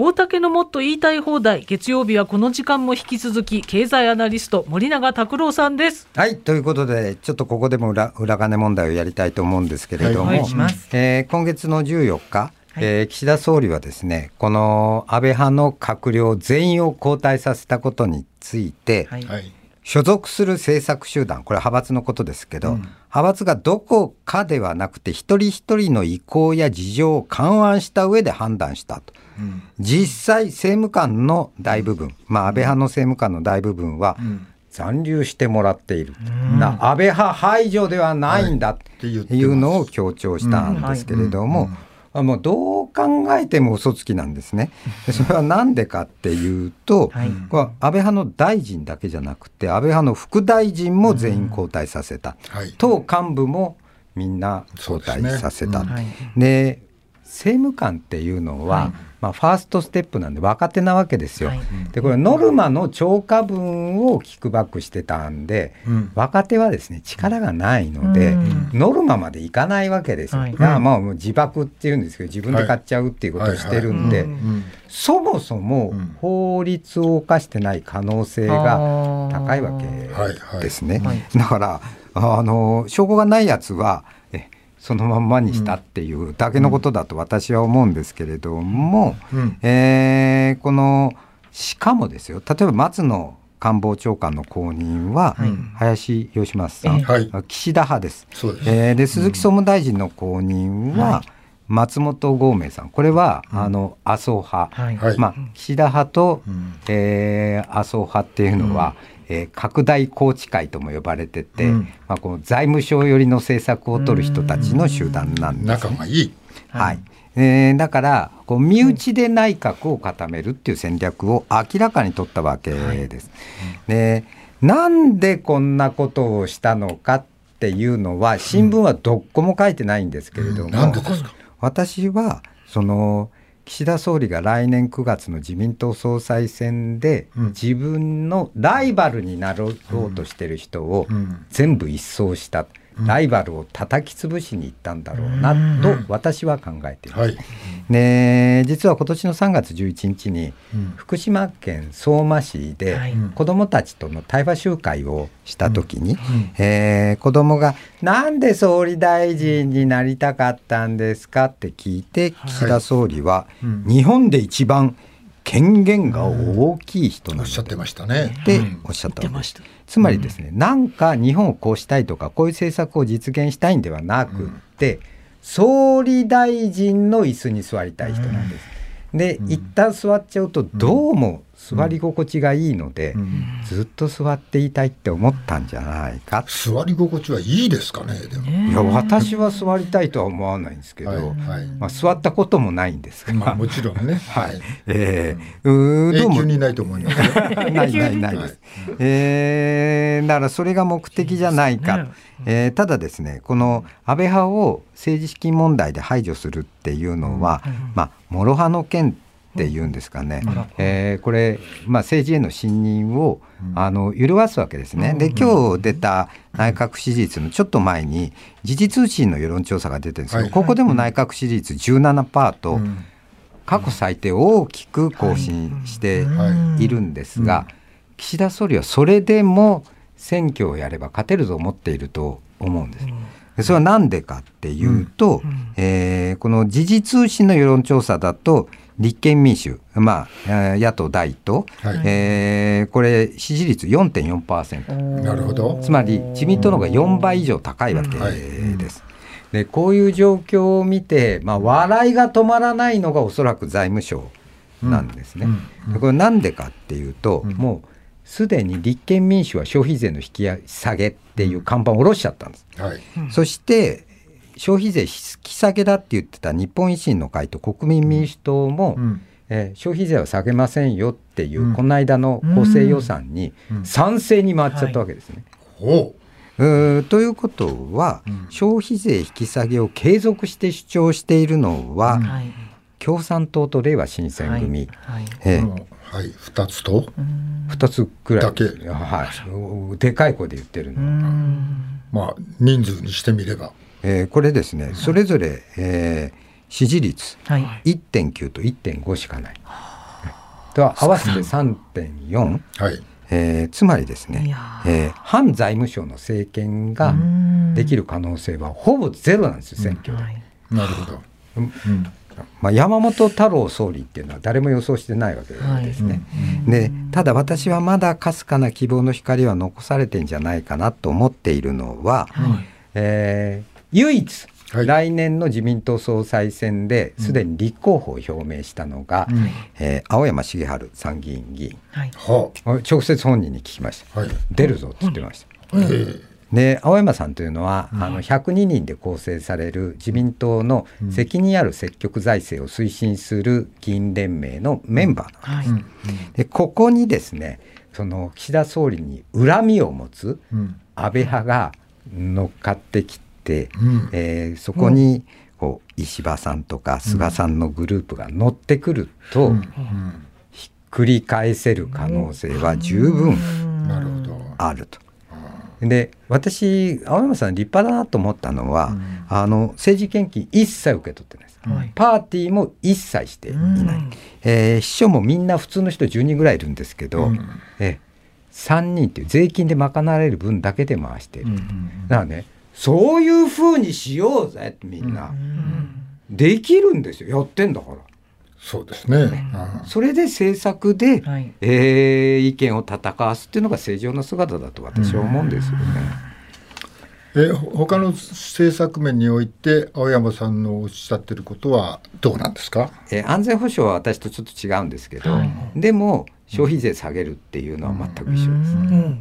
大竹のもっと言いたい放題。月曜日はこの時間も引き続き経済アナリスト森永卓郎さんです。はいということでちょっとここでも裏裏金問題をやりたいと思うんですけれども、はいえー、今月の14日はい、えー、岸田総理はですねこの安倍派の閣僚全員を交代させたことについて、はい、所属する政策集団これ派閥のことですけど、うん、派閥がどこかではなくて一人一人の意向や事情を勘案した上で判断したと。実際政務官の大部分、まあ、安倍派の政務官の大部分は、残留してもらっている、な安倍派排除ではないんだっていうのを強調したんですけれども、もうどう考えても嘘つきなんですね。それは何でかっていうと、はい、これ安倍派の大臣だけじゃなくて安倍派の副大臣も全員交代させた、はい、党幹部もみんな交代させた。で、ね。うん、政務官っていうのは、はい。まあ、ファーストステップなんで若手なわけですよ。はい、でこれノルマの超過分をキックバックしてたんで、うん、若手はですね力がないので、うん、ノルマまでいかないわけですよ。はい、まあもう自爆っていうんですけど自分で買っちゃうっていうことをしてるんで、そもそも法律を犯してない可能性が高いわけですね。だからあの証拠がないやつはそのまんまにしたっていうだけのことだと私は思うんですけれども、うん、えー、このしかもですよ例えば松野官房長官の後任は林芳正さん、はい、岸田派です。でえー、で鈴木総務大臣の後任は、松本剛明さん。これは、うん、あの麻生派、はい、まあ、岸田派と、うん、えー、麻生派っていうのは、えー、拡大宏池会とも呼ばれてて、うん、まあ、この財務省寄りの政策を取る人たちの集団なんです、ね、仲がいい、はい、えー、だからこう身内で内閣を固めるっていう戦略を明らかに取ったわけです。はい、でなんでこんなことをしたのかっていうのは新聞はどこも書いてないんですけれども、うん、私はその岸田総理が来年9月の自民党総裁選で、自分のライバルになろうとしてる人を全部一掃した。ライバルを叩き潰しに行ったんだろうなと私は考えています。はい、ね、実は今年の3月11日に福島県相馬市で子どもたちとの対話集会をした時に、えー、子どもが「なんで総理大臣になりたかったんですか?」って聞いて岸田総理は日本で一番権限が大きい人なんだ、おっしゃってましたね。っておっしゃったわけです。つまりですね、なんか日本をこうしたいとかこういう政策を実現したいんではなくて、総理大臣の椅子に座りたい人なんです。で、一旦座っちゃうとどうも座り心地がいいので、うん、ずっと座っていたいって思ったんじゃないか。座り心地はいいですかねでも。いや私は座りたいとは思わないんですけど、はいはい、まあ、座ったこともないんですが、まあ、もちろんね。はい。えー、うん、永久にないと思います、ないないないです、はい、えー、だからそれが目的じゃないか、ね、えー、ただですねこの安倍派を政治資金問題で排除するっていうのは、うん、まあ諸刃の剣っていうんですかね、うん、えー、これ、まあ、政治への信任を、あの揺るがすわけですね。で今日出た内閣支持率のちょっと前に時事通信の世論調査が出てるんですけど、はい、ここでも内閣支持率17%と、過去最低を大きく更新してい。るんですが、岸田総理はそれでも選挙をやれば勝てると思っていると思うんです。それは何でかっていうと、うん。うん、えー、この時事通信の世論調査だと立憲民主、まあ、野党第一党、はい、えー、これ、支持率4.4%。なるほど。つまり、自民党の方が4倍以上高いわけです。でこういう状況を見て、まあ、笑いが止まらないのがおそらく財務省なんですね。これなんでかっていうと、もうすでに立憲民主は消費税の引き下げっていう看板を下ろしちゃったんです。はい、そして消費税引き下げだって言ってた日本維新の会と国民民主党も、うん、えー、消費税は下げませんよっていう、うん、この間の補正予算に賛成に回っちゃったわけですね。はい、う。ということは、うん、消費税引き下げを継続して主張しているのは、うん、共産党とれいわ新選組、はいえーはい、2つと？2つくらい。だけ、はい、でかい声で言ってるの。まあ人数にしてみれば、えー、これですね。それぞれ、えー、支持率。1.9と1.5しかない、と合わせて3.4、はい。えー、つまりですね、えー、反財務省の政権ができる可能性はほぼゼロなんですよ選挙で。なるほど、うんまあ、山本太郎総理っていうのは誰も予想してないわけですね。はい、でただ私はまだかすかな希望の光は残されてんじゃないかなと思っているのは、はい、えー、唯一はい、来年の自民党総裁選ですでに立候補を表明したのが、うん、えー、青山茂春参議院議員、はい、直接本人に聞きました、はい、出るぞって言ってました。で青山さんというのは、うん、あの102人で構成される自民党の責任ある積極財政を推進する議員連盟のメンバーなんです。うん。はい、でここにですねその岸田総理に恨みを持つ安倍派が乗っかってきて、うん、えー、そこにこう石破さんとか菅さんのグループが乗ってくると、ひっくり返せる可能性は十分あると。で私青山さん立派だなと思ったのは、うん、あの政治献金一切受け取ってないです、はい、パーティーも一切していない、うん、えー、秘書もみんな普通の人10人ぐらいいるんですけど、うん、え3人っていう税金で賄われる分だけで回している、うん、だからねそういうふうにしようぜみんな、できるんですよ。やってんだから。そうですね、それで政策で、はい、えー、意見を戦わすっていうのが正常な姿だと私は思うんですよね。え他の政策面において青山さんのおっしゃってることはどうなんですか、えー、安全保障は私とちょっと違うんですけど、はい、でも消費税下げるっていうのは全く一緒です、ね、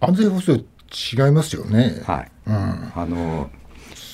安全保障違いますよね。はい。うん、あの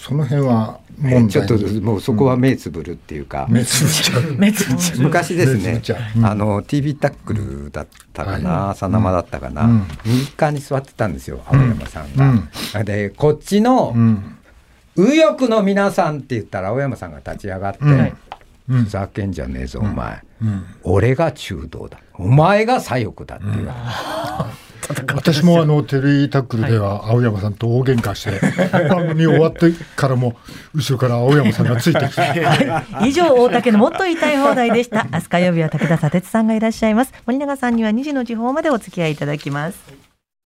その辺はちょっともうそこは目つぶるっていうか、目つぶっちゃう。昔ですね、あの TV タックルだったかな、さなまだったかな、右側に座ってたんですよ青山さんが。でこっちの、右翼の皆さんって言ったら青山さんが立ち上がって、ふざけんじゃねえぞお前、俺が中道だ。お前が左翼だっていう。私もあのテレビタックルでは青山さんと大喧嘩して、番組終わってからも後ろから青山さんがついてきて、はい、以上大竹のもっと言いたい放題でした。明日火曜日は武田砂鉄さんがいらっしゃいます。森永さんには2時の時報までお付き合いいただきます